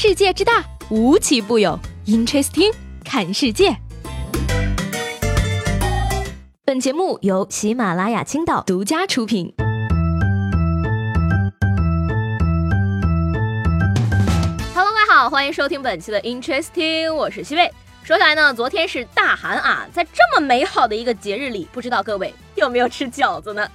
世界之大，无奇不有。Interesting，看世界。本节目由喜马拉雅青岛独家出品。Hello，各位好，欢迎收听本期的 Interesting，我是西贝。说起来呢，昨天是大寒啊，在这么美好的一个节日里，不知道各位有没有吃饺子呢？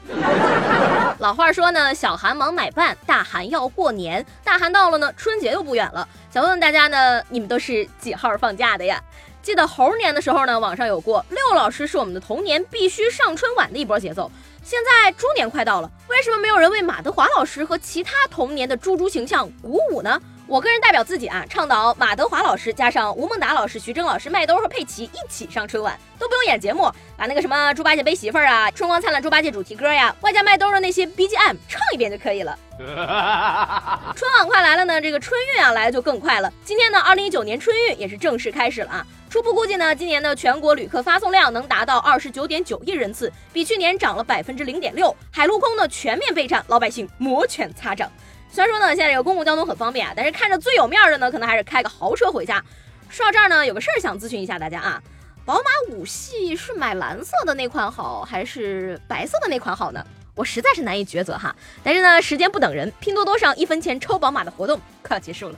老话说呢，小寒忙买办，大寒要过年。大寒到了呢，春节又不远了。想问问大家呢，你们都是几号放假的呀？记得猴年的时候呢，网上有过六老师是我们的童年必须上春晚的一波节奏。现在猪年快到了，为什么没有人为马德华老师和其他童年的猪猪形象鼓舞呢？我个人代表自己啊，倡导马德华老师加上吴孟达老师、徐峥老师、麦兜和佩奇一起上春晚，都不用演节目，把那个什么猪八戒背媳妇儿啊、春光灿烂猪八戒主题歌呀，外加麦兜的那些 BGM 唱一遍就可以了。春晚快来了呢，这个春运啊来的就更快了。今天呢，二零一九年春运也是正式开始了啊。初步估计呢，今年的全国旅客发送量能达到二十九点九亿人次，比去年涨了百分之零点六。海陆空呢全面备战，老百姓摩拳擦掌。虽然说呢，现在这个公共交通很方便啊，但是看着最有面的呢，可能还是开个豪车回家。说到这儿呢，有个事儿想咨询一下大家啊，宝马五系是买蓝色的那款好，还是白色的那款好呢？我实在是难以抉择哈。但是呢，时间不等人，拼多多上一分钱抽宝马的活动快要结束了。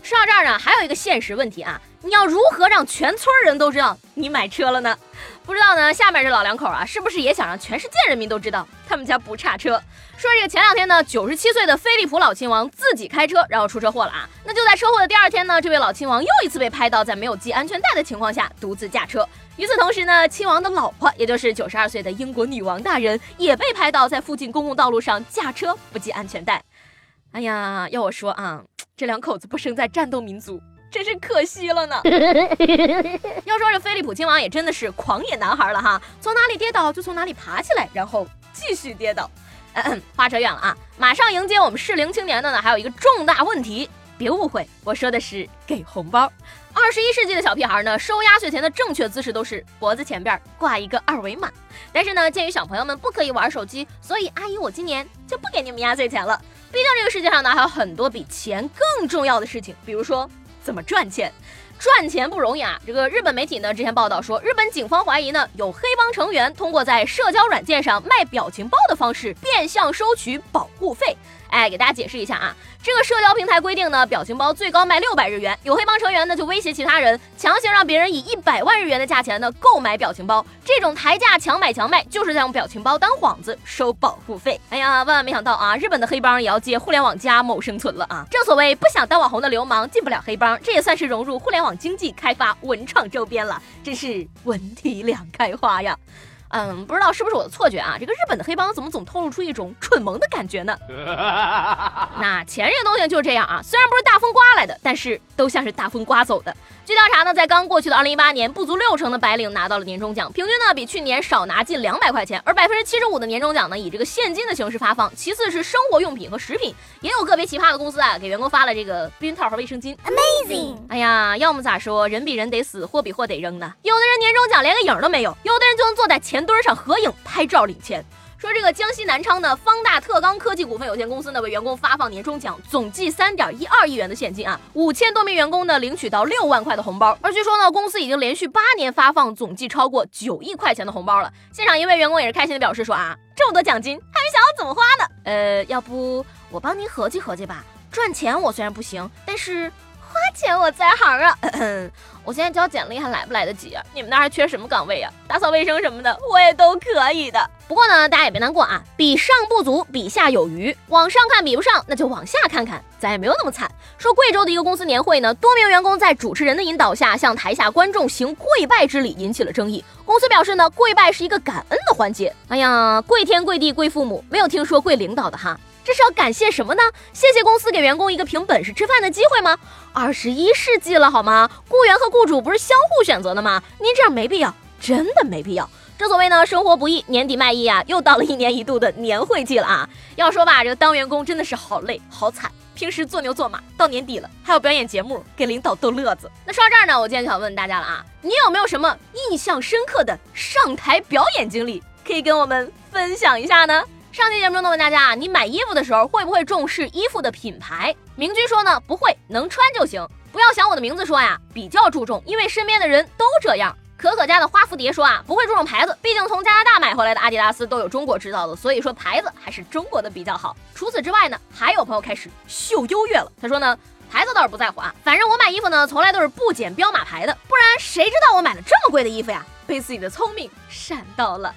说到这儿呢，还有一个现实问题啊，你要如何让全村人都知道你买车了呢？不知道呢，下面这老两口啊，是不是也想让全世界人民都知道他们家不差车？说这个前两天呢，九十七岁的菲利普老亲王自己开车，然后出车祸了啊。那就在车祸的第二天呢，这位老亲王又一次被拍到在没有系安全带的情况下独自驾车。与此同时呢，亲王的老婆，也就是九十二岁的英国女王大人，也被拍到在附近公共道路上驾车不系安全带。哎呀，要我说啊，这两口子不生在战斗民族。真是可惜了呢。要说这菲利普亲王也真的是狂野男孩了哈，从哪里跌倒就从哪里爬起来，然后继续跌倒。嗯嗯话扯远了啊，马上迎接我们适龄青年的呢，还有一个重大问题，别误会，我说的是给红包。二十一世纪的小屁孩呢，收压岁钱的正确姿势都是脖子前边挂一个二维码。但是呢，鉴于小朋友们不可以玩手机，所以阿姨我今年就不给你们压岁钱了。毕竟这个世界上呢，还有很多比钱更重要的事情，比如说。怎么赚钱？赚钱不容易啊！这个日本媒体呢，之前报道说，日本警方怀疑呢，有黑帮成员通过在社交软件上卖表情包的方式，变相收取保护费。哎，给大家解释一下啊，这个社交平台规定呢，表情包最高卖六百日元。有黑帮成员呢，就威胁其他人，强行让别人以一百万日元的价钱呢购买表情包。这种抬价强买强卖，就是在用表情包当幌子收保护费。哎呀，万万没想到啊，日本的黑帮也要借互联网加谋生存了啊！正所谓不想当网红的流氓进不了黑帮，这也算是融入互联网经济，开发文创周边了，真是文体两开花呀。嗯，不知道是不是我的错觉啊？这个日本的黑帮怎么总透露出一种蠢萌的感觉呢？那钱这个东西就是这样啊，虽然不是大风刮来的，但是都像是大风刮走的。据调查呢，在刚过去的二零一八年，不足六成的白领拿到了年终奖，平均呢比去年少拿近两百块钱。而百分之七十五的年终奖呢以这个现金的形式发放，其次是生活用品和食品，也有个别奇葩的公司啊给员工发了这个避孕套和卫生巾。Amazing！哎呀，要么咋说，人比人得死，货比货得扔呢？有的人年终奖连个影都没有，有的人就能坐在钱墩上合影拍照领钱。说这个江西南昌的方大特钢科技股份有限公司呢，为员工发放年终奖，总计三点一二亿元的现金啊，五千多名员工呢领取到六万块的红包。而据说呢，公司已经连续八年发放总计超过九亿块钱的红包了。现场一位员工也是开心的表示说啊，这么多奖金，还没想好怎么花呢。呃，要不我帮您合计合计吧。赚钱我虽然不行，但是。花钱我在行啊，我现在交简历还来不来得及啊？你们那还缺什么岗位啊？打扫卫生什么的我也都可以的。不过呢，大家也别难过啊，比上不足，比下有余。往上看比不上，那就往下看看，咱也没有那么惨。说贵州的一个公司年会呢，多名员工在主持人的引导下向台下观众行跪拜之礼，引起了争议。公司表示呢，跪拜是一个感恩的环节。哎呀，跪天跪地跪父母，没有听说跪领导的哈。这是要感谢什么呢？谢谢公司给员工一个凭本事吃饭的机会吗？二十一世纪了好吗？雇员和雇主不是相互选择的吗？您这样没必要，真的没必要。正所谓呢，生活不易，年底卖艺啊，又到了一年一度的年会季了啊。要说吧，这个当员工真的是好累好惨，平时做牛做马，到年底了还要表演节目给领导逗乐子。那说到这儿呢，我今天就想问大家了啊，你有没有什么印象深刻的上台表演经历，可以跟我们分享一下呢？上期节目中呢问大家啊，你买衣服的时候会不会重视衣服的品牌？明君说呢不会，能穿就行。不要想我的名字说呀，比较注重，因为身边的人都这样。可可家的花蝴蝶说啊，不会注重牌子，毕竟从加拿大买回来的阿迪达斯都有中国制造的，所以说牌子还是中国的比较好。除此之外呢，还有朋友开始秀优越了。他说呢，牌子倒是不在乎啊，反正我买衣服呢，从来都是不捡标码牌的，不然谁知道我买了这么贵的衣服呀？被自己的聪明闪到了。